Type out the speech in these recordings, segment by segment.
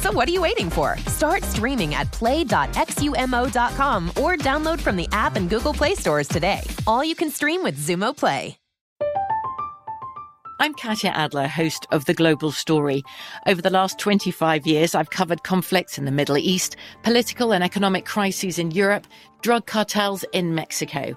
So what are you waiting for? Start streaming at play.xumo.com or download from the app and Google Play stores today. All you can stream with Xumo Play. I'm Katya Adler, host of The Global Story. Over the last 25 years, I've covered conflicts in the Middle East, political and economic crises in Europe, drug cartels in Mexico.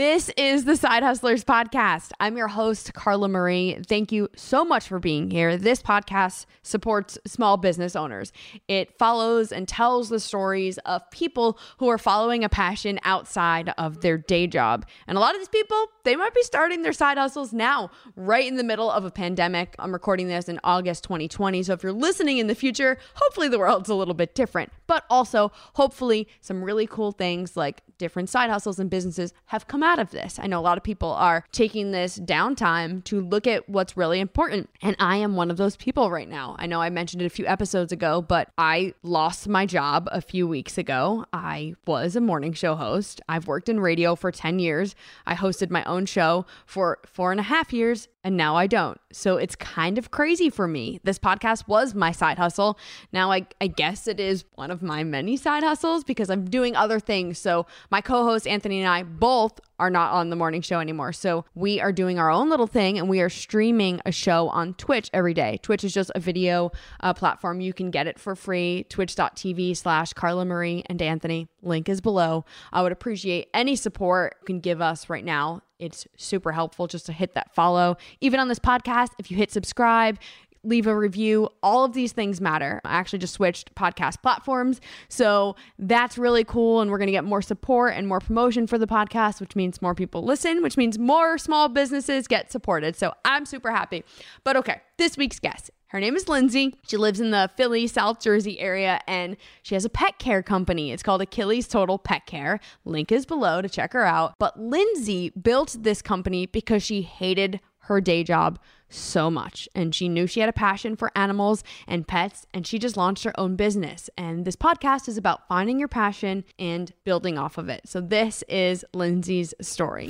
This is the Side Hustlers podcast. I'm your host, Carla Marie. Thank you so much for being here. This podcast supports small business owners. It follows and tells the stories of people who are following a passion outside of their day job. And a lot of these people, they might be starting their side hustles now, right in the middle of a pandemic. I'm recording this in August 2020. So if you're listening in the future, hopefully the world's a little bit different. But also, hopefully, some really cool things like different side hustles and businesses have come out of this. I know a lot of people are taking this downtime to look at what's really important. And I am one of those people right now. I know I mentioned it a few episodes ago, but I lost my job a few weeks ago. I was a morning show host. I've worked in radio for 10 years. I hosted my own show for four and a half years and now I don't. So it's kind of crazy for me. This podcast was my side hustle. Now I, I guess it is one of my many side hustles because I'm doing other things. So my co host Anthony and I both are not on the morning show anymore. So we are doing our own little thing and we are streaming a show on Twitch every day. Twitch is just a video uh, platform. You can get it for free. Twitch.tv slash Carla Marie and Anthony. Link is below. I would appreciate any support you can give us right now. It's super helpful just to hit that follow. Even on this podcast, if you hit subscribe, leave a review. All of these things matter. I actually just switched podcast platforms. So that's really cool. And we're going to get more support and more promotion for the podcast, which means more people listen, which means more small businesses get supported. So I'm super happy. But okay, this week's guest. Her name is Lindsay. She lives in the Philly, South Jersey area, and she has a pet care company. It's called Achilles Total Pet Care. Link is below to check her out. But Lindsay built this company because she hated her day job so much. And she knew she had a passion for animals and pets, and she just launched her own business. And this podcast is about finding your passion and building off of it. So, this is Lindsay's story.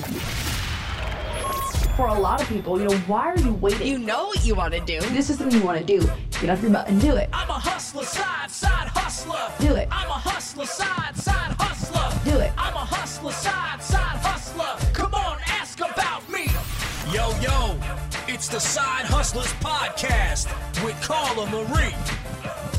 For a lot of people, you know, why are you waiting? You know what you want to do. This is something you want to do. Get off your butt and do it. I'm a hustler, side, side hustler. Do it. I'm a hustler, side, side hustler. Do it. I'm a hustler, side, side Yo, yo, it's the Side Hustlers Podcast with Carla Marie.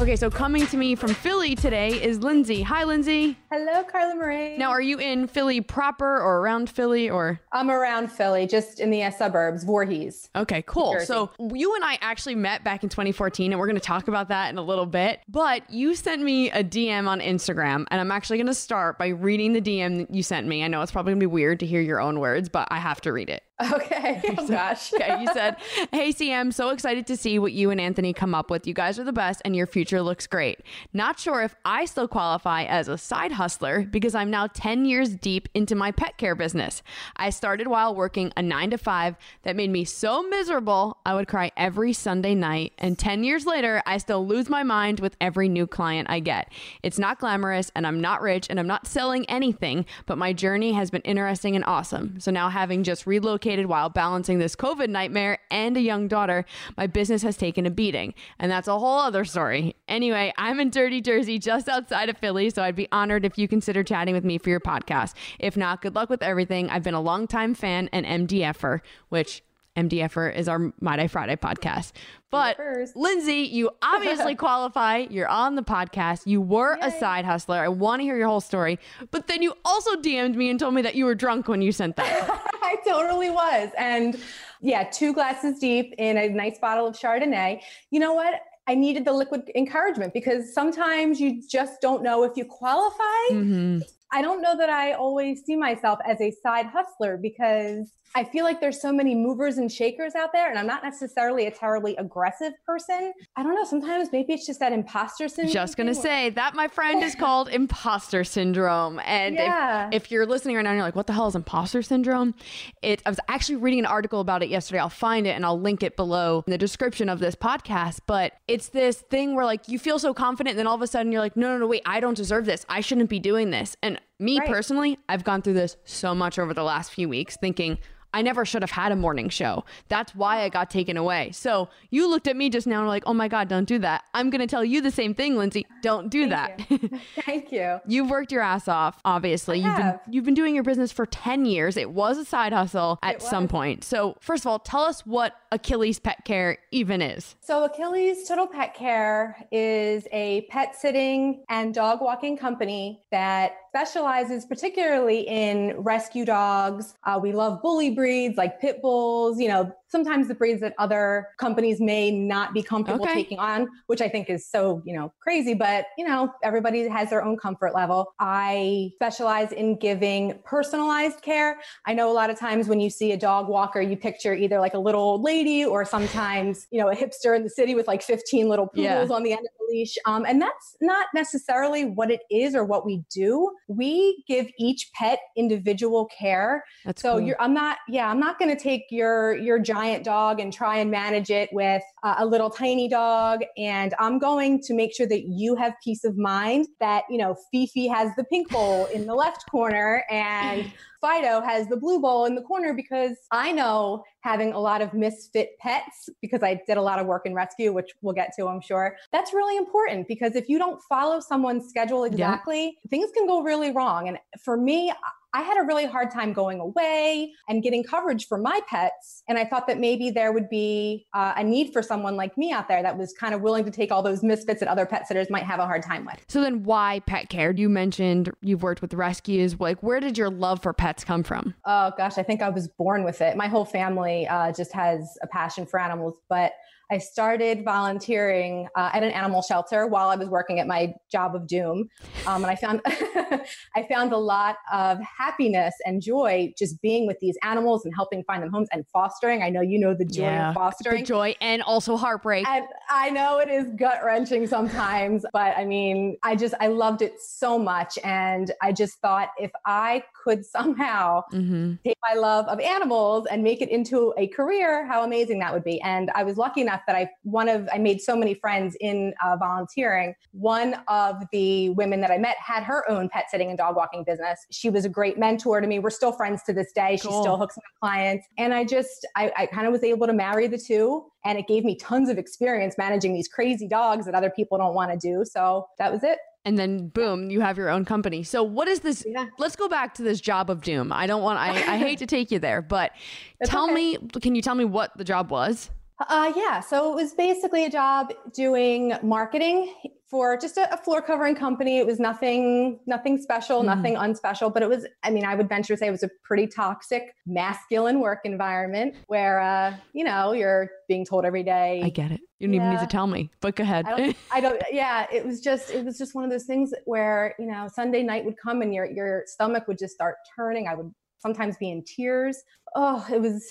Okay, so coming to me from Philly today is Lindsay. Hi, Lindsay. Hello, Carla Marie. Now, are you in Philly proper or around Philly or? I'm around Philly, just in the uh, suburbs, Voorhees. Okay, cool. So you and I actually met back in 2014, and we're going to talk about that in a little bit. But you sent me a DM on Instagram, and I'm actually going to start by reading the DM that you sent me. I know it's probably going to be weird to hear your own words, but I have to read it. Okay. Oh, gosh. okay, you said, Hey, CM, so excited to see what you and Anthony come up with. You guys are the best, and your future looks great. Not sure if I still qualify as a side hustler because I'm now 10 years deep into my pet care business. I started while working a nine to five that made me so miserable, I would cry every Sunday night. And 10 years later, I still lose my mind with every new client I get. It's not glamorous, and I'm not rich, and I'm not selling anything, but my journey has been interesting and awesome. So now, having just relocated while balancing this COVID nightmare and a young daughter, my business has taken a beating. And that's a whole other story. Anyway, I'm in Dirty Jersey, just outside of Philly, so I'd be honored if you consider chatting with me for your podcast. If not, good luck with everything. I've been a longtime fan and MDFer, which MDFer is our My Day Friday podcast. But. Lindsay, you obviously qualify. You're on the podcast. You were a side hustler. I want to hear your whole story. But then you also DM'd me and told me that you were drunk when you sent that. I totally was. And yeah, two glasses deep in a nice bottle of Chardonnay. You know what? I needed the liquid encouragement because sometimes you just don't know if you qualify. Mm-hmm. I don't know that I always see myself as a side hustler because I feel like there's so many movers and shakers out there, and I'm not necessarily a terribly aggressive person. I don't know. Sometimes maybe it's just that imposter syndrome. Just gonna say that, my friend, is called imposter syndrome. And Yeah. if, if you're listening right now and you're like, what the hell is imposter syndrome? It I was actually reading an article about it yesterday. I'll find it and I'll link it below in the description of this podcast. But it's this thing where like you feel so confident, and then all of a sudden you're like, no, no, no, wait, I don't deserve this. I shouldn't be doing this. And me Right. personally, I've gone through this so much over the last few weeks, thinking. I never should have had a morning show. That's why I got taken away. So you looked at me just now and were like, oh my God, don't do that. I'm going to tell you the same thing, Lindsay. Don't do that. Thank you. You've worked your ass off, obviously. you've been you've been doing your business for 10 years. It was a side hustle at some point. So, first of all, tell us what Achilles Pet Care even is. So, Achilles Total Pet Care is a pet sitting and dog walking company that specializes particularly in rescue dogs. Uh, we love bully breeds like pit bulls, you know, sometimes the breeds that other companies may not be comfortable Okay. taking on, which I think is so, you know, crazy, but, you know, everybody has their own comfort level. I specialize in giving personalized care. I know a lot of times when you see a dog walker, you picture either like a little old lady or sometimes, you know, a hipster in the city with like 15 little poodles Yeah. on the end of the leash. Um, and that's not necessarily what it is or what we do. We give each pet individual care. That's So cool. you're, I'm not, yeah, I'm not going to take your your giant dog and try and manage it with a little tiny dog. And I'm going to make sure that you have peace of mind that you know Fifi has the pink bowl in the left corner and Fido has the blue bowl in the corner because I know having a lot of misfit pets because I did a lot of work in rescue, which we'll get to, I'm sure. That's really important because if you don't follow someone's schedule exactly, things can go really wrong. And for me, I had a really hard time going away and getting coverage for my pets. And I thought that maybe there would be uh, a need for someone like me out there that was kind of willing to take all those misfits that other pet sitters might have a hard time with. so then why pet care? You mentioned you've worked with rescues. Like where did your love for pets come from? Oh gosh, I think I was born with it. My whole family uh, just has a passion for animals, but I started volunteering uh, at an animal shelter while I was working at my job of doom, um, and I found I found a lot of happiness and joy just being with these animals and helping find them homes and fostering. I know you know the joy of The fostering. joy and also heartbreak. And I know it is gut wrenching sometimes, but I mean, I just, I loved it so much. And I just thought if I could somehow mm-hmm. take my love of animals and make it into a career, how amazing that would be. And I was lucky enough that I, one of, I made so many friends in uh, volunteering. One of the women that I met had her own pet sitting and dog walking business. She was a great mentor to me. We're still friends to this day. She still hooks me with clients. And I just, I, I kind of was able to marry the two. And it gave me tons of experience managing these crazy dogs that other people don't want to do. So that was it. and then boom, you have your own company. So what is this? Yeah. Let's go back to this job of doom. I don't want. I, I hate to take you there, but That's tell okay. me. Can you tell me what the job was? Uh, yeah, so it was basically a job doing marketing for just a, a floor covering company. It was nothing, nothing special, Mhm. nothing unspecial, but it was, I mean, I would venture to say it was a pretty toxic, masculine work environment where, uh, you know, you're being told every day. I get it. You don't even need to tell me, but go ahead. I don't, I don't, yeah, it was just, it was just one of those things where, you know, Sunday night would come and your, your stomach would just start turning. I would sometimes be in tears. Oh, it was,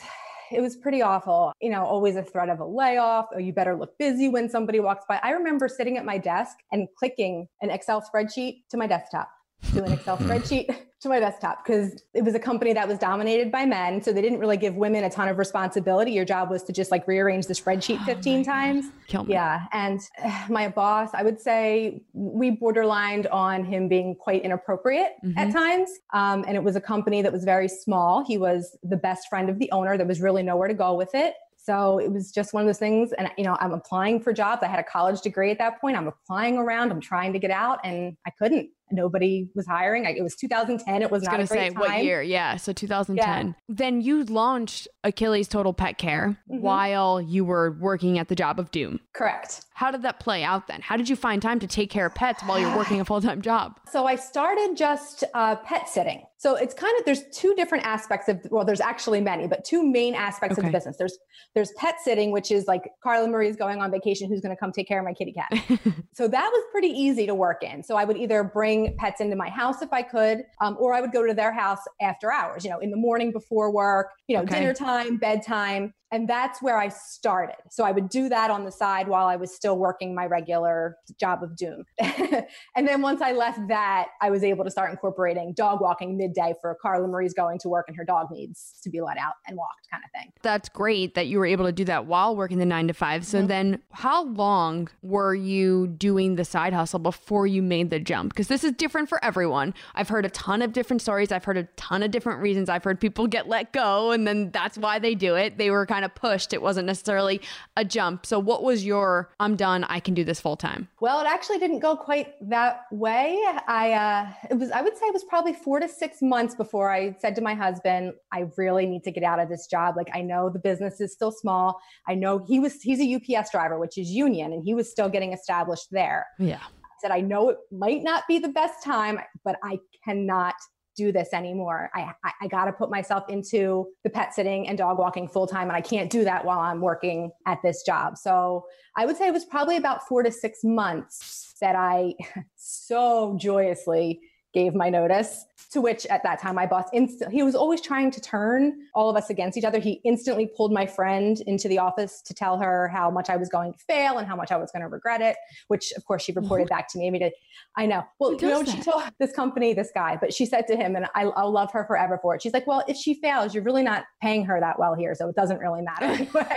it was pretty awful. You know, always a threat of a layoff. Oh, you better look busy when somebody walks by. I remember sitting at my desk and clicking an Excel spreadsheet to my desktop, to an Excel spreadsheet to my desktop because it was a company that was dominated by men. So they didn't really give women a ton of responsibility. Your job was to just like rearrange the spreadsheet Oh 15 my God. times. Kill me. Yeah. And my boss, I would say we borderlined on him being quite inappropriate at Mhm. times. Um, and it was a company that was very small. He was the best friend of the owner. There was really nowhere to go with it. So it was just one of those things. And, you know, I'm applying for jobs. I had a college degree at that point. I'm applying around. I'm trying to get out and I couldn't. Nobody was hiring. I, it was 2010. It was, not a great time. I was not going to say time. what year? Yeah, so 2010. Then you launched Achilles Total Pet Care Mhm. while you were working at the job of doom. Correct. How did that play out then? How did you find time to take care of pets while you're working a full-time job? So I started just uh, pet sitting. So it's kind of there's two different aspects of well, there's actually many, but two main aspects of the business. There's there's pet sitting, which is like Carla Marie's going on vacation. Who's going to come take care of my kitty cat? so that was pretty easy to work in. So I would either bring pets into my house if I could, um, or I would go to their house after hours. You know, in the morning before work. You know, Okay. dinner time, bedtime. And that's where I started. So I would do that on the side while I was still working my regular job of doom. and then once I left that, I was able to start incorporating dog walking midday for Carla Marie's going to work and her dog needs to be let out and walked kind of thing. That's great that you were able to do that while working the 9 to 5. So Mhm. then how long were you doing the side hustle before you made the jump? Because this is different for everyone. I've heard a ton of different stories. I've heard a ton of different reasons. I've heard people get let go and then that's why they do it. They were kind of pushed. It wasn't necessarily a jump. So what was your I'm done, I can do this full time? Well, it actually didn't go quite that way. I uh, it was I would say it was probably four to six months before I said to my husband, I really need to get out of this job. Like I know the business is still small. I know he was he's a UPS driver, which is union, and he was still getting established there. Yeah. I said, I know it might not be the best time, but I cannot do this anymore. I, I, I got to put myself into the pet sitting and dog walking full time, and I can't do that while I'm working at this job. So I would say it was probably about four to six months that I so joyously gave my notice. To which at that time my boss inst- he was always trying to turn all of us against each other. He instantly pulled my friend into the office to tell her how much I was going to fail and how much I was going to regret it. Which of course she reported back to me immediately. I know. Well, you know what she that? told this company, this guy, but she said to him, and I, I'll love her forever for it. She's like, well, if she fails, you're really not paying her that well here, so it doesn't really matter anyway.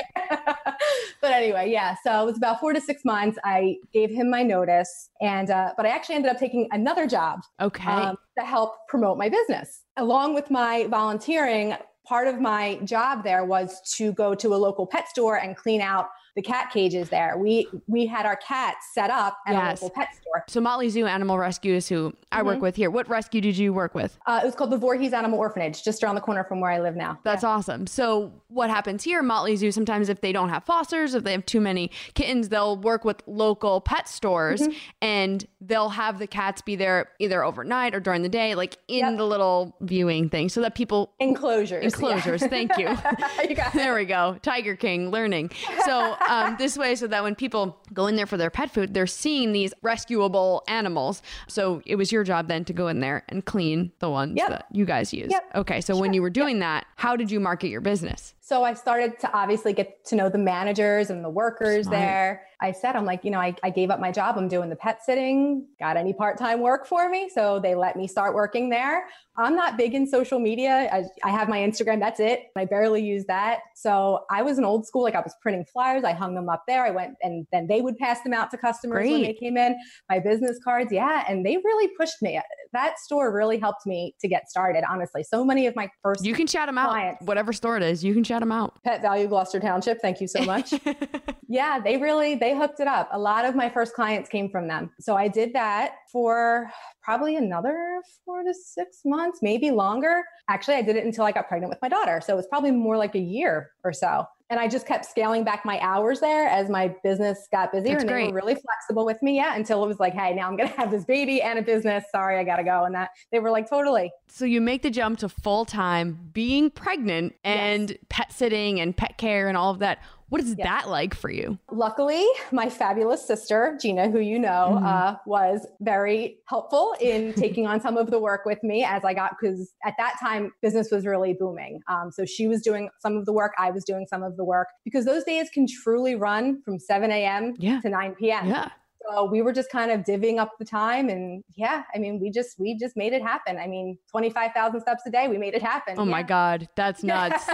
But anyway, yeah. So it was about four to six months. I gave him my notice, and uh, but I actually ended up taking another job Okay. um, to help promote my business. Along with my volunteering, part of my job there was to go to a local pet store and clean out the cat cages there. We we had our cats set up at Yes. a local pet store. so Motley Zoo Animal Rescue is who I work with here. What rescue did you work with? Uh, it was called the Voorhees Animal Orphanage, just around the corner from where I live now. That's awesome. So what happens here, Motley Zoo, sometimes if they don't have fosters, if they have too many kittens, they'll work with local pet stores Mm-hmm. and they'll have the cats be there either overnight or during the day, like in Yep. the little viewing thing so that people Enclosures. enclosures. yeah. Thank you. you there we go. Tiger King learning. So um, this way, so that when people go in there for their pet food, they're seeing these rescuable animals. So it was your job then to go in there and clean the ones Yep. that you guys use. Yep. Okay. So when you were doing that, how did you market your business? So I started to obviously get to know the managers and the workers Smart. there. I said, I'm like, you know, I, I gave up my job. I'm doing the pet sitting. Got any part time work for me? So they let me start working there. I'm not big in social media. I, I have my Instagram. That's it. I barely use that. So I was an old school. Like I was printing flyers. I hung them up there. I went and then they would pass them out to customers when they came in. My business cards. Yeah. And they really pushed me. That store really helped me to get started, honestly. So many of my first You can shout them out. Clients. Whatever store it is, you can shout them out. Pet Valu Gloucester Township. Thank you so much. yeah, they really they hooked it up. A lot of my first clients came from them. So I did that for probably another 4 to 6 months, maybe longer. Actually, I did it until I got pregnant with my daughter. So it was probably more like a year or so. And I just kept scaling back my hours there as my business got busier. That's and they great. were really flexible with me. Yeah. Until it was like, hey, now I'm going to have this baby and a business. Sorry, I got to go. And that they were like, totally. So you make the jump to full time being pregnant and pet sitting and pet care and all of that. What is Yes. that like for you? Luckily, my fabulous sister, Gina, who you know, Mhm. uh, was very helpful in taking on some of the work with me as I got, because at that time, business was really booming. Um, so she was doing some of the work, I was doing some of the work, because those days can truly run from 7 a.m. Yeah. to 9 p.m. Yeah. So we were just kind of divvying up the time, and yeah, I mean, we just we just made it happen. I mean, 25,000 steps a day, we made it happen. Oh my God, that's nuts.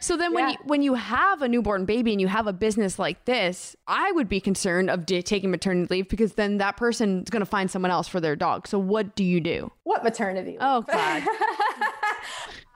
So then when Yeah. you when you have a newborn baby and you have a business like this, I would be concerned of da- taking maternity leave because then that person is going to find someone else for their dog. So what do you do? What maternity? leave? Oh, God.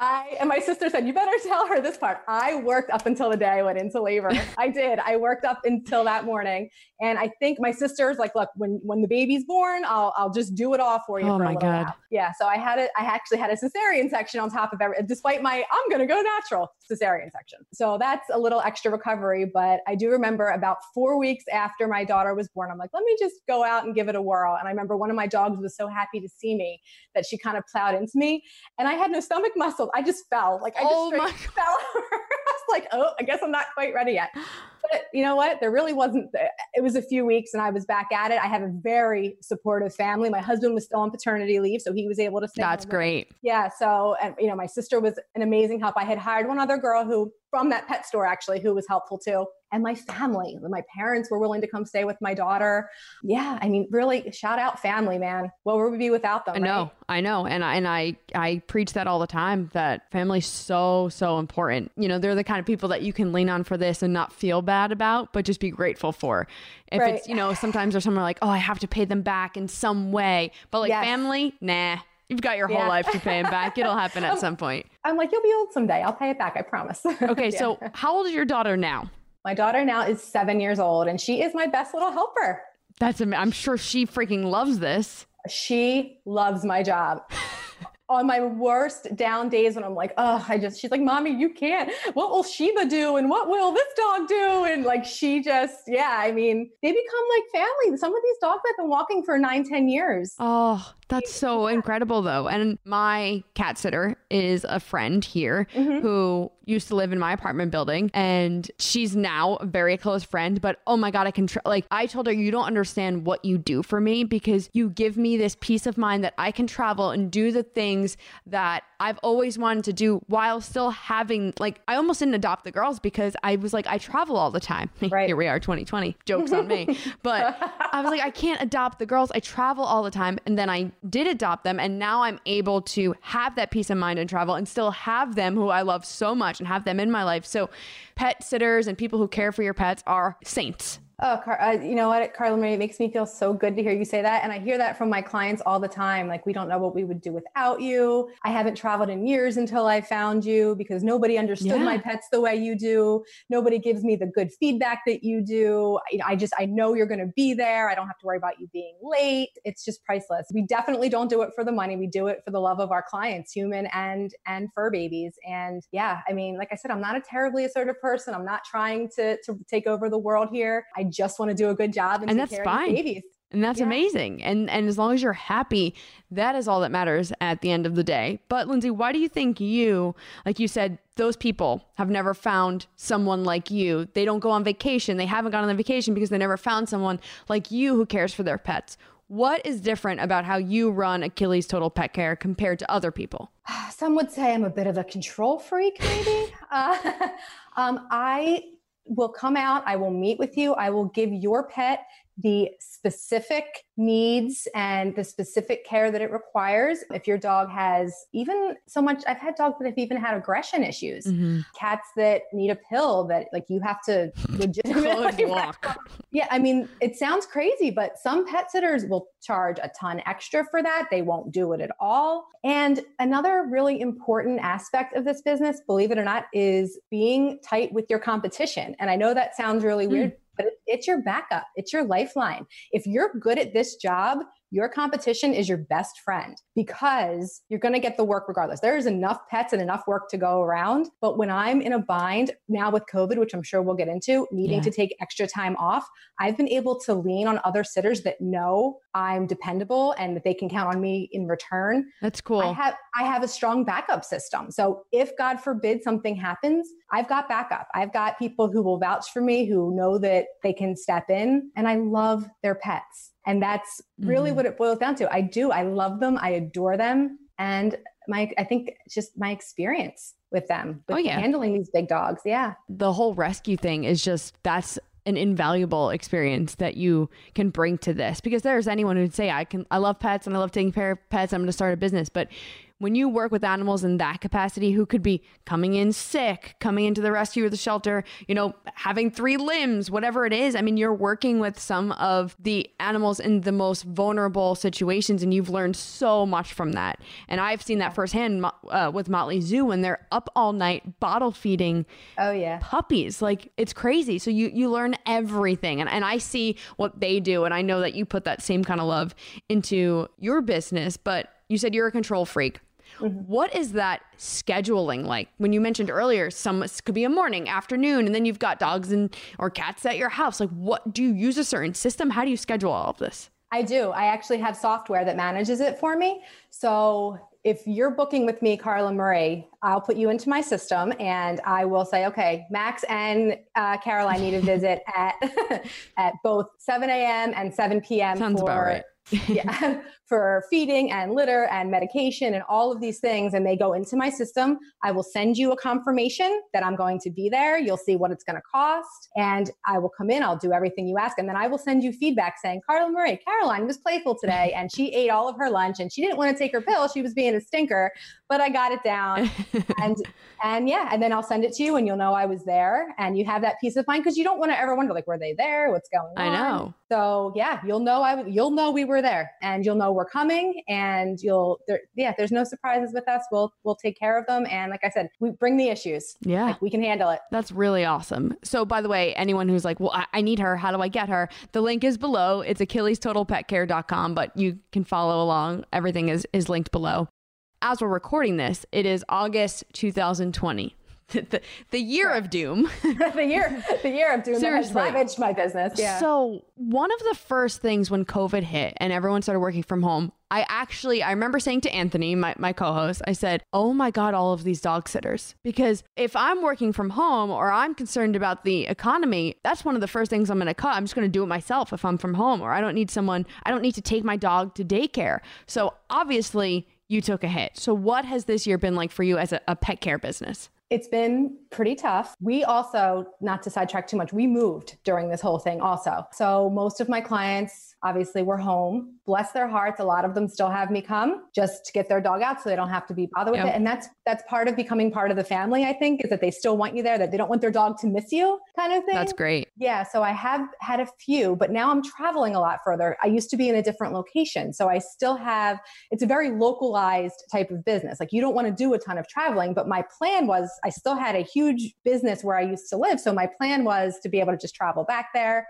I and my sister said, "You better tell her this part." I worked up until the day I went into labor. I did. I worked up until that morning, and I think my sister's like, "Look, when when the baby's born, I'll I'll just do it all for you." Oh, for my God. while." Yeah. So I had it. I actually had a cesarean section on top of every, despite my I'm going to go natural cesarean section. So that's a little extra recovery. But I do remember about four weeks after my daughter was born, I'm like, let me just go out and give it a whirl. And I remember one of my dogs was so happy to see me that she kind of plowed into me and I had no stomach muscle. I just fell. Like I just Oh straight my fell. Over. I was like, oh, I guess I'm not quite ready yet. But you know what? There really wasn't. It was a few weeks, and I was back at it. I have a very supportive family. My husband was still on paternity leave, so he was able to stay. That's home great. yeah. So, and you know, my sister was an amazing help. I had hired one other girl who from that pet store actually who was helpful too. And my family, my parents were willing to come stay with my daughter. Yeah. I mean, really shout out family, man. What would we be without them? I know, right? I know, and I, and I I preach that all the time. That family's so so important. You know, they're the kind of people that you can lean on for this and not feel bad about, but just be grateful for. If Right. it's you know, sometimes there's someone like, oh, I have to pay them back in some way, but like Yes. family, nah. You've got your whole Yeah. life to pay them back. It'll happen at some point. I'm like, you'll be old someday. I'll pay it back. I promise. Okay, Yeah. so how old is your daughter now? my daughter now is seven years old and she is my best little helper. That's am- I'm sure she freaking loves this. She loves my job. On my worst down days when I'm like, oh, I just, she's like, mommy, you can't. What will Sheba do? And what will this dog do? And like, she just, yeah, I mean, they become like family. Some of these dogs I've been walking for nine, ten years. Oh, that's so incredible, though. And my cat sitter is a friend here Mm-hmm. who used to live in my apartment building, and she's now a very close friend. But oh my God, I can, tr- like, I told her, you don't understand what you do for me because you give me this peace of mind that I can travel and do the things that I've always wanted to do while still having, like, I almost didn't adopt the girls because I was like, I travel all the time. Right. Here we are, 2020. Jokes on me. But I was like, I can't adopt the girls. I travel all the time. And then I did adopt them. And now I'm able to have that peace of mind and travel and still have them who I love so much and have them in my life. So pet sitters and people who care for your pets are saints. Oh, Car- uh, you know what, Carla Marie, it makes me feel so good to hear you say that. And I hear that from my clients all the time. Like, we don't know what we would do without you. I haven't traveled in years until I found you because nobody understood Yeah. my pets the way you do. Nobody gives me the good feedback that you do. I, I just, I know you're going to be there. I don't have to worry about you being late. It's just priceless. We definitely don't do it for the money. We do it for the love of our clients, human and, and fur babies. And yeah, I mean, like I said, I'm not a terribly assertive person. I'm not trying to, to take over the world here. I just want to do a good job and, And take that's care of fine. babies. And that's Yeah. amazing. And and as long as you're happy, that is all that matters at the end of the day. But Lindsay, why do you think you, like you said, those people have never found someone like you? They don't go on vacation. They haven't gone on vacation because they never found someone like you who cares for their pets. What is different about how you run Achilles Total Pet Care compared to other people? some would say I'm a bit of a control freak, maybe. uh, um, I will come out, I will meet with you, I will give your pet the specific needs and the specific care that it requires. If your dog has even so much, I've had dogs that have even had aggression issues, mm-hmm. cats that need a pill that like you have to legitimately luck. yeah, I mean, it sounds crazy, but some pet sitters will charge a ton extra for that. They won't do it at all. And another really important aspect of this business, believe it or not, is being tight with your competition. And I know that sounds really hmm. weird, but it's your backup, it's your lifeline. If you're good at this job, your competition is your best friend because you're going to get the work regardless. There is enough pets and enough work to go around. But when I'm in a bind now with COVID, which I'm sure we'll get into, needing Yeah. to take extra time off, I've been able to lean on other sitters that know I'm dependable and that they can count on me in return. That's cool. I have I have a strong backup system. So if God forbid something happens, I've got backup. I've got people who will vouch for me who know that they can step in and I love their pets. And that's really Mhm. what it boils down to. I do. I love them. I adore them and my I think just my experience with them with Oh, yeah. handling these big dogs. Yeah. the whole rescue thing is just that's an invaluable experience that you can bring to this because there's anyone who'd say I can I love pets and I love taking care of pets I'm going to start a business but when you work with animals in that capacity who could be coming in sick coming into the rescue or the shelter you know having three limbs whatever it is I mean you're working with some of the animals in the most vulnerable situations and you've learned so much from that. And I've seen that firsthand uh, with Motley Zoo when they're up all night bottle feeding Oh yeah. puppies. Like it's crazy. So you you learn everything. And, and i see what they do and i know that you put that same kind of love into your business but you said you're a control freak What is that scheduling like when you mentioned earlier some could be a morning afternoon and then you've got dogs and or cats at your house like what do you use a certain system how do you schedule all of this I do. I actually have software that manages it for me. So if you're booking with me, Carla Marie, I'll put you into my system and I will say, okay, Max and uh, Caroline need a visit at at both 7 a.m. and 7 p.m. Sounds for, about right. yeah, for feeding and litter and medication and all of these things. And they go into my system. I will send you a confirmation that I'm going to be there. You'll see what it's going to cost. And I will come in, I'll do everything you ask. And then I will send you feedback saying, Carla Marie, Caroline was playful today and she ate all of her lunch and she didn't want to take her pill. She was being a stinker, but I got it down. and and yeah, and then I'll send it to you and you'll know I was there and you have that peace of mind because you don't want to ever wonder like were they there? What's going on? I know. So yeah, you'll know I you'll know we were there and you'll know we're coming and you'll there yeah, there's no surprises with us. We'll we'll take care of them and like I said, we bring the issues. yeah Like we can handle it. That's really awesome. So, by the way, anyone who's like, well, I, I need her, how do I get her? The link is below. It's AchillesTotalPetCare.com, but you can follow along. Everything is, is linked below. As we're recording this, it is August 2020, the, the year of doom. the year the year of doing that has Seriously. ravaged my business. Yeah. So, one of the first things when COVID hit and everyone started working from home, I actually I remember saying to Anthony, my, my co-host, I said, "Oh my god, all of these dog sitters." Because if I'm working from home or I'm concerned about the economy, that's one of the first things I'm going to cut. I'm just going to do it myself if I'm from home or I don't need someone, I don't need to take my dog to daycare. So, obviously, you took a hit. So, what has this year been like for you as a, a pet care business? It's been pretty tough. We also, not to sidetrack too much, we moved during this whole thing also. So most of my clients obviously were home. Bless their hearts. A lot of them still have me come just to get their dog out so they don't have to be bothered with Yep. it. And that's that's part of becoming part of the family, I think, is that they still want you there, that they don't want their dog to miss you kind of thing. That's great. Yeah, so I have had a few, but now I'm traveling a lot further. I used to be in a different location. So I still have, it's a very localized type of business. Like you don't want to do a ton of traveling, but my plan was I still had a huge business where I used to live. So my plan was to be able to just travel back there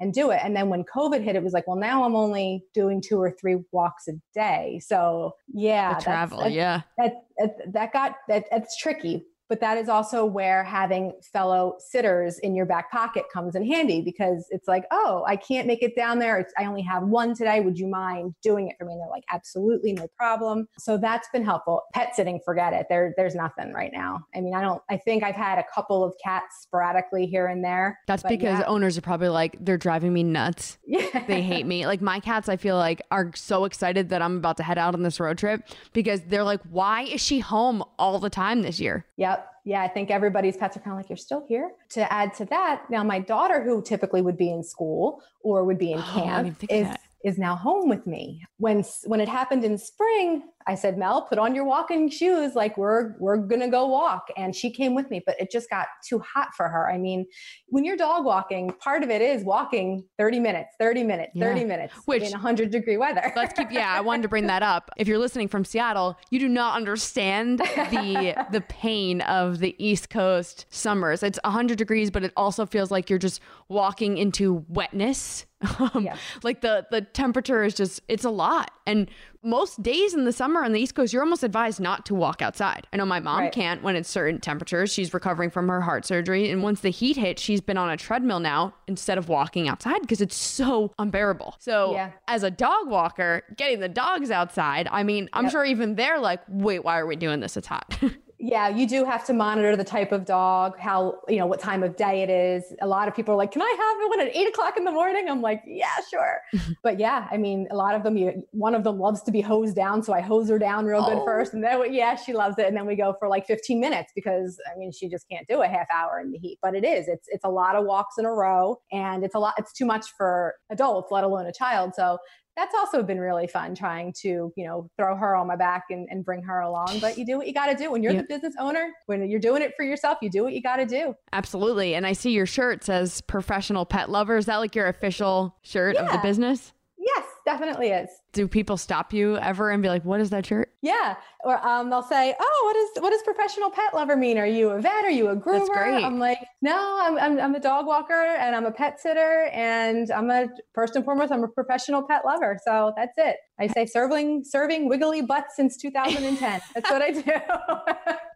and do it. And then when COVID hit, it was like, well, now I'm only doing two or three walks a day. So yeah, The travel, that's- yeah. that that, that got that that's tricky but that is also where having fellow sitters in your back pocket comes in handy because it's like oh i can't make it down there it's, i only have one today would you mind doing it for me and they're like absolutely no problem so that's been helpful pet sitting forget it there there's nothing right now i mean i don't i think i've had a couple of cats sporadically here and there That's because yeah. owners are probably like, they're driving me nuts. yeah. they hate me. Like my cats, I feel like are so excited that I'm about to head out on this road trip because they're like, why is she home all the time this year? Yep. Yeah, I think everybody's pets are kind of like, you're still here. To add to that, now my daughter, who typically would be in school or would be in Oh, camp, of is now home with me. When when it happened in spring, I said, Mel, put on your walking shoes. Like we're we're gonna go walk. And she came with me, but it just got too hot for her. I mean, when you're dog walking, part of it is walking 30 minutes, 30 minutes, 30 minutes Which- in 100 degree weather. Let's keep yeah, I wanted to bring that up. If you're listening from Seattle, you do not understand the the pain of the East Coast summers. It's 100 degrees, but it also feels like you're just walking into wetness. Um, Yeah. Like the the temperature is just it's a lot. And most days in the summer on the East Coast, you're almost advised not to walk outside. I know my mom Right. can't when it's certain temperatures. She's recovering from her heart surgery, and once the heat hits, she's been on a treadmill now instead of walking outside because it's so unbearable. So Yeah. as a dog walker, getting the dogs outside, I mean, I'm sure even they're like, wait, why are we doing this? It's hot. Yeah, you do have to monitor the type of dog, how, you know, what time of day it is. A lot of people are like, can I have one at eight o'clock in the morning? I'm like, yeah, sure. but yeah, I mean, a lot of them, you, one of them loves to be hosed down. So I hose her down real good Oh. first. And then, yeah, she loves it. And then we go for like 15 minutes because I mean, she just can't do a half hour in the heat, but it is, it's, it's a lot of walks in a row and it's a lot, it's too much for adults, let alone a child. So that's also been really fun trying to, you know, throw her on my back and, and bring her along. But you do what you got to do. When you're Yeah. the business owner, when you're doing it for yourself, you do what you got to do. Absolutely. And I see your shirt says professional pet lover. Is that like your official shirt of the business? Yes, definitely is. Do people stop you ever and be like, what is that shirt? Yeah. Or um, they'll say, "Oh, what is what does professional pet lover mean? Are you a vet? Are you a groomer?" That's great. I'm like, "No, I'm, I'm I'm a dog walker and I'm a pet sitter and I'm a first and foremost I'm a professional pet lover. So that's it. I say serving serving wiggly butts since 2010. that's what I do.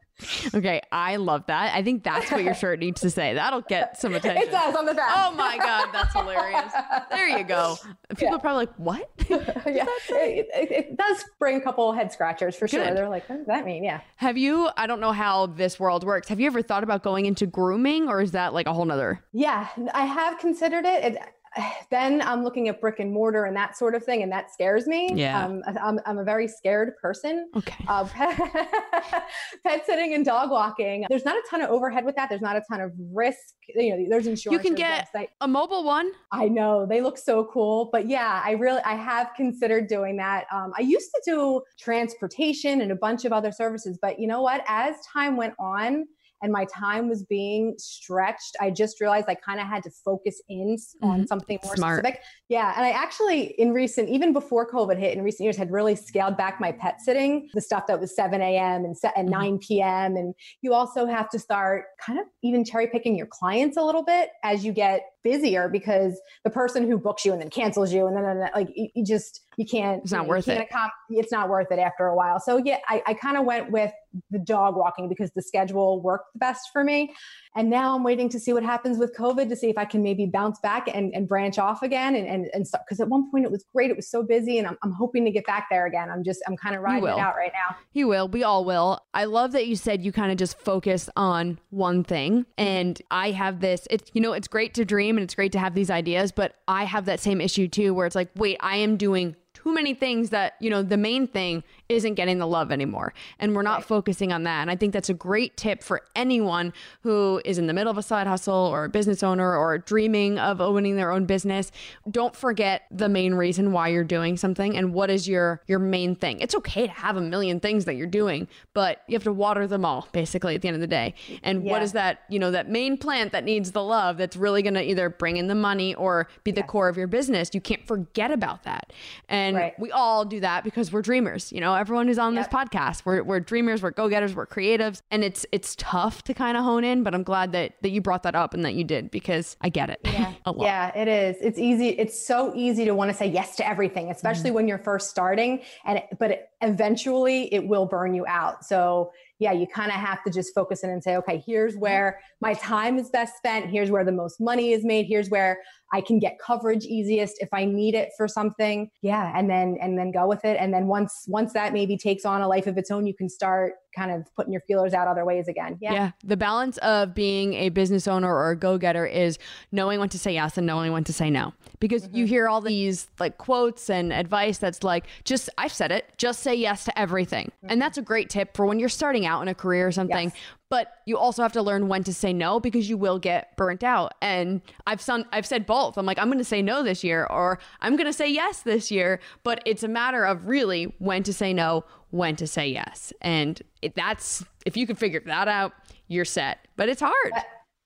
Okay, I love that. I think that's what your shirt needs to say. That'll get some attention. it does on the back. Oh my God, that's hilarious. There you go. People Yeah. are probably like, what? yeah, it, it, it does bring a couple head scratchers for sure. They're like, what does that mean? Yeah. Have you, I don't know how this world works. Have you ever thought about going into grooming or is that like a whole nother? Yeah, I have considered it. it. Then I'm looking at brick and mortar and that sort of thing, and that scares me. Yeah. um, I'm, I'm a very scared person. Okay. Uh, pet sitting and dog walking. There's not a ton of overhead with that. There's not a ton of risk. You know, there's insurance. You can get website. a mobile one. I know they look so cool, but yeah, I really I have considered doing that. Um, I used to do transportation and a bunch of other services, but you know what? As time went on and my time was being stretched, I just realized I kind of had to focus in on Mhm. something more Smart. specific. Yeah, and I actually in recent, even before COVID hit, in recent years, had really scaled back my pet sitting, the stuff that was 7 a.m. and, and Mhm. 9 p.m. And you also have to start kind of even cherry picking your clients a little bit as you get busier because the person who books you and then cancels you and then, like you, you just you can't It's you not know, worth it. accom- it's not worth it after a while so yeah i, I kind of went with the dog walking because the schedule worked the best for me and now i'm waiting to see what happens with covid to see if i can maybe bounce back and, and branch off again and and, and because at one point it was great it was so busy and I'm, I'm hoping to get back there again i'm just i'm kind of riding it out right now You will. We all will. I love that you said you kind of just focus on one thing. Mm-hmm. And I have this, it's, you know, it's great to dream and it's great to have these ideas, but I have that same issue too, where it's like, wait, I am doing too many things that, you know, the main thing isn't getting the love anymore. And we're not focusing on that. And I think that's a great tip for anyone who is in the middle of a side hustle or a business owner or dreaming of owning their own business. Don't forget the main reason why you're doing something and what is your your main thing. It's okay to have a million things that you're doing, but you have to water them all basically at the end of the day. And what Yeah. is that, you know, that main plant that needs the love that's really going to either bring in the money or be the core of your business. You can't forget about that. And Right. we all do that because we're dreamers. You know, everyone who's on this podcast, we're, we're dreamers, we're go-getters, we're creatives, and it's it's tough to kind of hone in, but I'm glad that that you brought that up and that you did because I get it. a lot. Yeah, it is. It's easy. It's so easy to want to say yes to everything, especially Mm-hmm. when you're first starting. And it, but it, eventually, it will burn you out. So yeah, you kind of have to just focus in and say, okay, here's where my time is best spent. Here's where the most money is made. Here's where I can get coverage easiest if I need it for something. Yeah, and then and then go with it. And then once once that maybe takes on a life of its own, you can start kind of putting your feelers out other ways again. Yeah. Yeah. The balance of being a business owner or a go getter is knowing when to say yes and knowing when to say no. Because you mm-hmm. hear all these like quotes and advice that's like, just, I've said it, just say yes to everything. And mm-hmm. that's a great tip for when you're starting out in a career or something. Yes. But you also have to learn when to say no because you will get burnt out. And I've son- I've said both. I'm like, I'm going to say no this year or I'm going to say yes this year, but it's a matter of really when to say no, when to say yes. And it, that's if you can figure that out, you're set. But it's hard.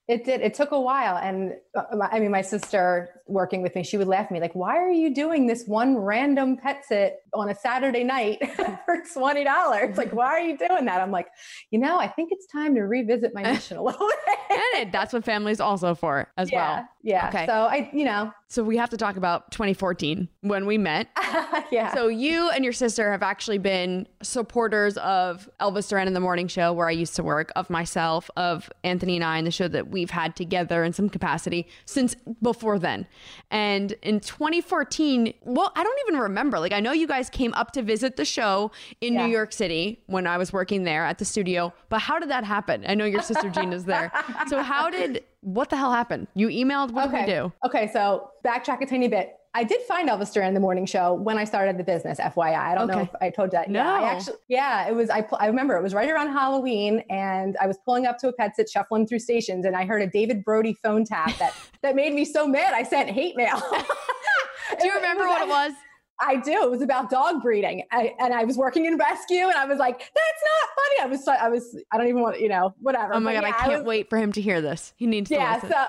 It did. It took a while. And uh, I mean, my sister working with me, she would laugh at me like, why are you doing this one random pet sit on a Saturday night for $20? Like, why are you doing that? I'm like, you know, I think it's time to revisit my mission a little bit. and it, that's what family's also for as yeah. well. Yeah. Okay. So I, you know, So we have to talk about 2014 when we met. yeah. So you and your sister have actually been supporters of Elvis Duran in the Morning Show, where I used to work, of myself, of Anthony and I, and the show that we've had together in some capacity since before then. And in 2014, well, I don't even remember. Like I know you guys came up to visit the show in Yeah. New York City when I was working there at the studio. But how did that happen? I know your sister Gina's there. So how did what the hell happened? You emailed. What okay. did we do? Okay. So backtrack a tiny bit. I did find Elvis Duran in the morning show when I started the business. FYI, I don't know if I told you that. Yeah, I No. actually, yeah, it was. I I remember it was right around Halloween, and I was pulling up to a pet sit, shuffling through stations, and I heard a David Brody phone tap that that made me so mad. I sent hate mail. Do you remember what it was? I do. It was about dog breeding, I, and I was working in rescue, and I was like, "That's not funny." I was, I was, I don't even want, you know, whatever. Oh my But god, yeah, I can't was- wait for him to hear this. He needs to yeah listen. so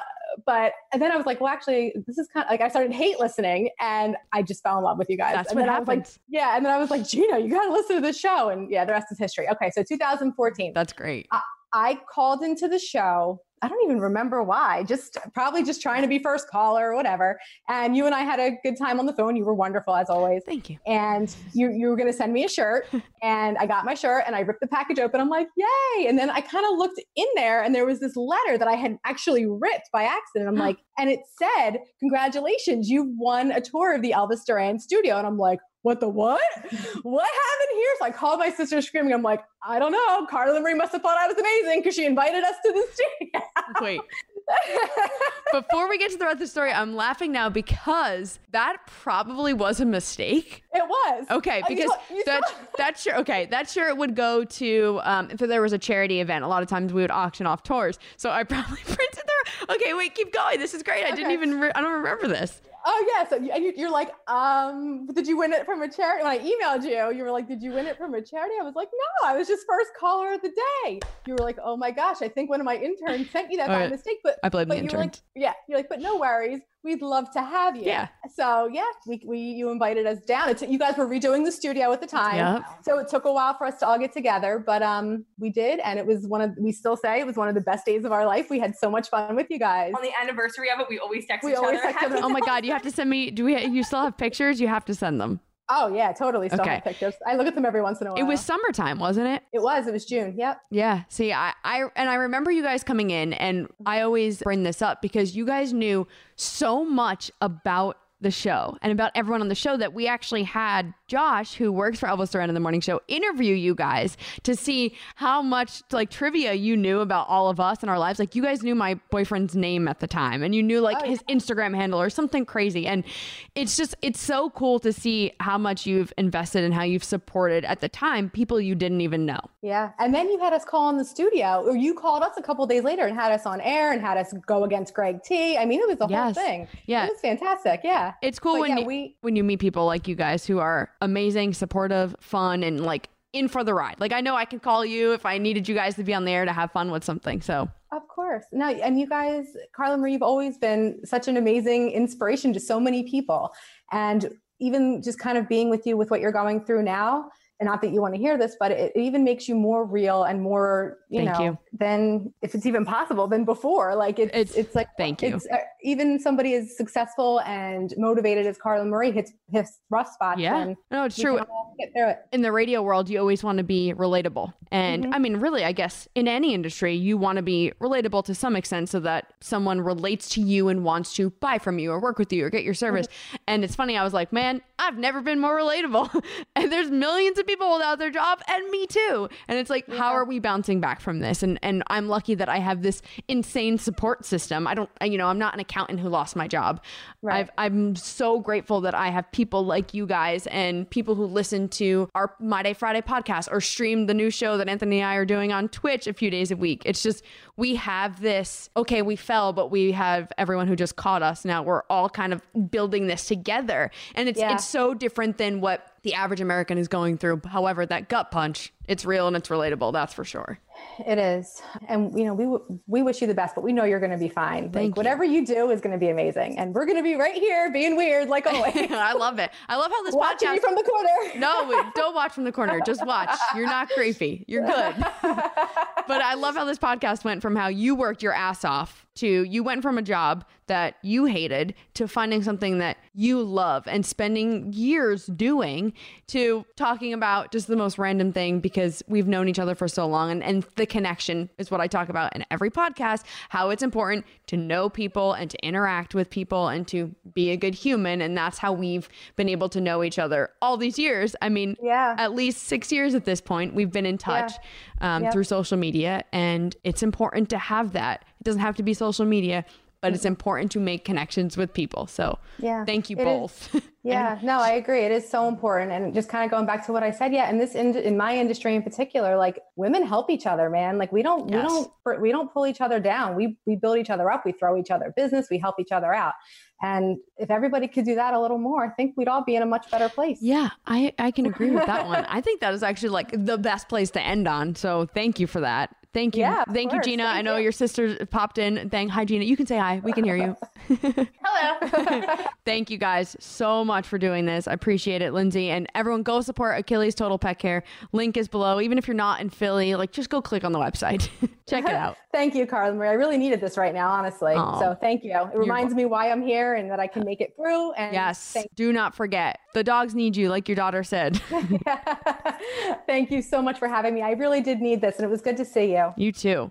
but and then i was like well actually this is kind of like i started hate listening and i just fell in love with you guys. That's and what then i was like yeah and then i was like gina you gotta listen to the show and yeah the rest is history. Okay so 2014 That's great. i called into the show i don't even remember why just probably just trying to be first caller or whatever. And you and i had a good time on the phone. You were wonderful as always. Thank you. and you you were going to send me a shirt and i got my shirt and i ripped the package open. I'm like yay! And then i kind of looked in there and there was this letter that i had actually ripped by accident. I'm like and it said congratulations you've won a tour of the elvis duran studio. And i'm like what the what? what happened here? So I called my sister screaming. I'm like, I don't know. Carla Marie must have thought I was amazing because she invited us to the studio. Wait. Before we get to the rest of the story, I'm laughing now because that probably was a mistake. it was. Okay, you because saw- you that that shirt okay, that shirt would go to um if there was a charity event. A lot of times we would auction off tours. So I probably printed there. Okay, wait, keep going. This is great. I didn't even re- I don't remember this. Oh yeah, so you, and you- you're like, um, did you win it from a charity? When I emailed you, you were like, did you win it from a charity? I was like, no, I was just first caller of the day. You were like, oh my gosh, I think one of my interns sent you that Oh, by yeah. mistake. But I blame but the you were like, yeah, you're like, but no worries, we'd love to have you. Yeah. So yeah, we, we you invited us down. It's, you guys were redoing the studio at the time, Yep. so it took a while for us to all get together, but um, we did, and it was one of we still say it was one of the best days of our life. We had so much fun with you guys. On the anniversary of it, we always text We each always other. text each other. Oh my god, you have to send me do we you still have pictures? You have to send them. Oh yeah, totally. Still Okay. have pictures. I look at them every once in a while. It was summertime, wasn't it? It was. It was June. Yep. Yeah. See, I, I, and I remember you guys coming in, and I always bring this up because you guys knew so much about the show and about everyone on the show that we actually had Josh, who works for Elvis Duran in the Morning Show, interview you guys to see how much like trivia you knew about all of us and our lives. Like you guys knew my boyfriend's name at the time, and you knew like Oh, his Instagram handle or something crazy. And it's just it's so cool to see how much you've invested and how you've supported at the time people you didn't even know. Yeah. And then you had us call in the studio, or you called us a couple days later and had us on air and had us go against Greg T. I mean, it was the Yes. whole thing. Yeah. It was fantastic. Yeah. It's cool But when yeah, you, we- when you meet people like you guys who are amazing, supportive, fun, and like in for the ride. Like I know I can call you if I needed you guys to be on the air to have fun with something. So Of course. No, and you guys, Carla Marie, you've always been such an amazing inspiration to so many people. And even just kind of being with you with what you're going through now, and not that you want to hear this, but it, it even makes you more real and more, you Thank know, you. than if it's even possible than before. Like it's, It's- it's, like, thank you. It's, uh, even somebody as successful and motivated as Carla Marie hits, hits rough spots. yeah, no, it's true. get through it. in the radio world, you always want to be relatable. And Mm-hmm. I mean, really, I guess in any industry, you want to be relatable to some extent so that someone relates to you and wants to buy from you or work with you or get your service. Mm-hmm. And it's funny, I was like, man, I've never been more relatable. and there's millions of people without their job and me too. And it's like, how are we bouncing back from this? And and I'm lucky that I have this insane support system. I don't, you know, I'm not an accountant who lost my job. Right. I've, I'm so grateful that I have people like you guys and people who listen to our My Day Friday podcast or stream the new show that Anthony and I are doing on Twitch a few days a week. It's just we have this. Okay, we fell, but we have everyone who just caught us. Now we're all kind of building this together, and it's Yeah. it's so different than what the average American is going through. However, that gut punch, it's real and it's relatable. That's for sure. It is, and you know, we w- we wish you the best, but we know you're going to be fine. Thank like you. whatever you do is going to be amazing, and we're going to be right here being weird, like always. I love it. I love how this Watching podcast. you from the corner. no, don't watch from the corner. Just watch. You're not creepy. You're good. but I love how this podcast went from how you worked your ass off to you went from a job that you hated to finding something that you love and spending years doing to talking about just the most random thing because we've known each other for so long and, and the connection is what I talk about in every podcast how it's important to know people and to interact with people and to be a good human and that's how we've been able to know each other all these years I mean Yeah. at least six years at this point we've been in touch um, Yep. through social media and it's important to have that it doesn't have to be social media but it's important to make connections with people so Yeah, thank you is. both Yeah, no, I agree. It is so important, and just kind of going back to what I said. Yeah, in this in, in my industry in particular, like women help each other, man. Like we don't Yes. we don't we don't pull each other down. We we build each other up. We throw each other business. We help each other out. And if everybody could do that a little more, I think we'd all be in a much better place. yeah i i can agree with that one i think that is actually like the best place to end on so thank you for that thank you Yeah, thank you course. gina i know you. your sister popped in thank hi gina you can say hi we can hear you Hello. Thank you guys so much for doing this. I appreciate it, Lindsay. And everyone go support Achilles Total Pet Care. Link is below. Even if you're not in Philly, like just go click on the website. Check it out. thank you, Carla Marie. I really needed this right now, honestly. Aw. So thank you. It reminds me why I'm here and that I can make it through. And Yes. thank Do not forget. The dogs need you, like your daughter said. Thank you so much for having me. I really did need this, and it was good to see you. You too.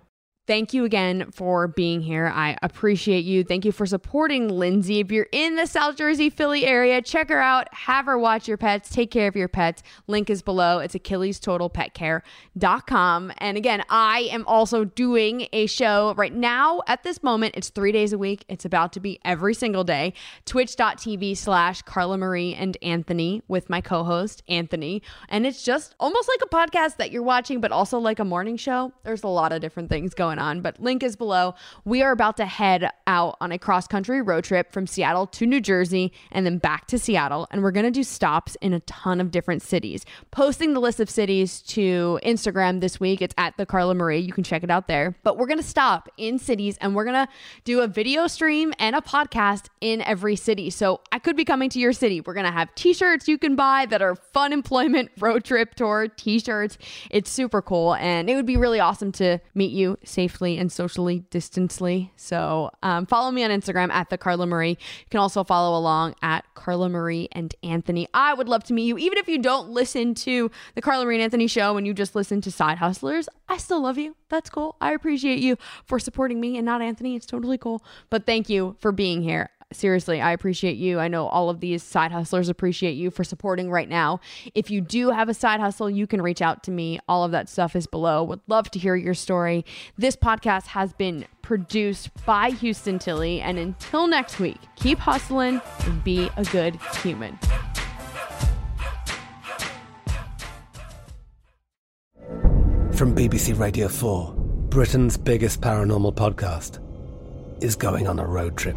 Thank you again for being here. I appreciate you. Thank you for supporting Lindsay. If you're in the South Jersey, Philly area, check her out. Have her watch your pets. Take care of your pets. Link is below. It's AchillesTotalPetCare.com. And again, I am also doing a show right now. At this moment, it's three days a week. It's about to be every single day. Twitch.tv slash Carla Marie and Anthony with my co host, Anthony. And it's just almost like a podcast that you're watching, but also like a morning show. There's a lot of different things going on, but link is below. We are about to head out on a cross country road trip from Seattle to New Jersey and then back to Seattle. And we're going to do stops in a ton of different cities. Posting the list of cities to Instagram this week. It's at the Carla Marie. You can check it out there. But we're going to stop in cities and we're going to do a video stream and a podcast in every city. So I could be coming to your city. We're going to have t shirts you can buy that are fun employment road trip tour t shirts. It's super cool. And it would be really awesome to meet you safely and socially distantly. So um, follow me on Instagram at the Carla Marie. You can also follow along at Carla Marie and Anthony. I would love to meet you. Even if you don't listen to the Carla Marie and Anthony show and you just listen to Side Hustlers, I still love you. That's cool. I appreciate you for supporting me and not Anthony. It's totally cool. But thank you for being here. Seriously, I appreciate you. I know all of these side hustlers appreciate you for supporting right now. If you do have a side hustle, you can reach out to me. All of that stuff is below. Would love to hear your story. This podcast has been produced by Houston Tilly. And until next week, keep hustling and be a good human. From BBC Radio 4, Britain's biggest paranormal podcast is going on a road trip.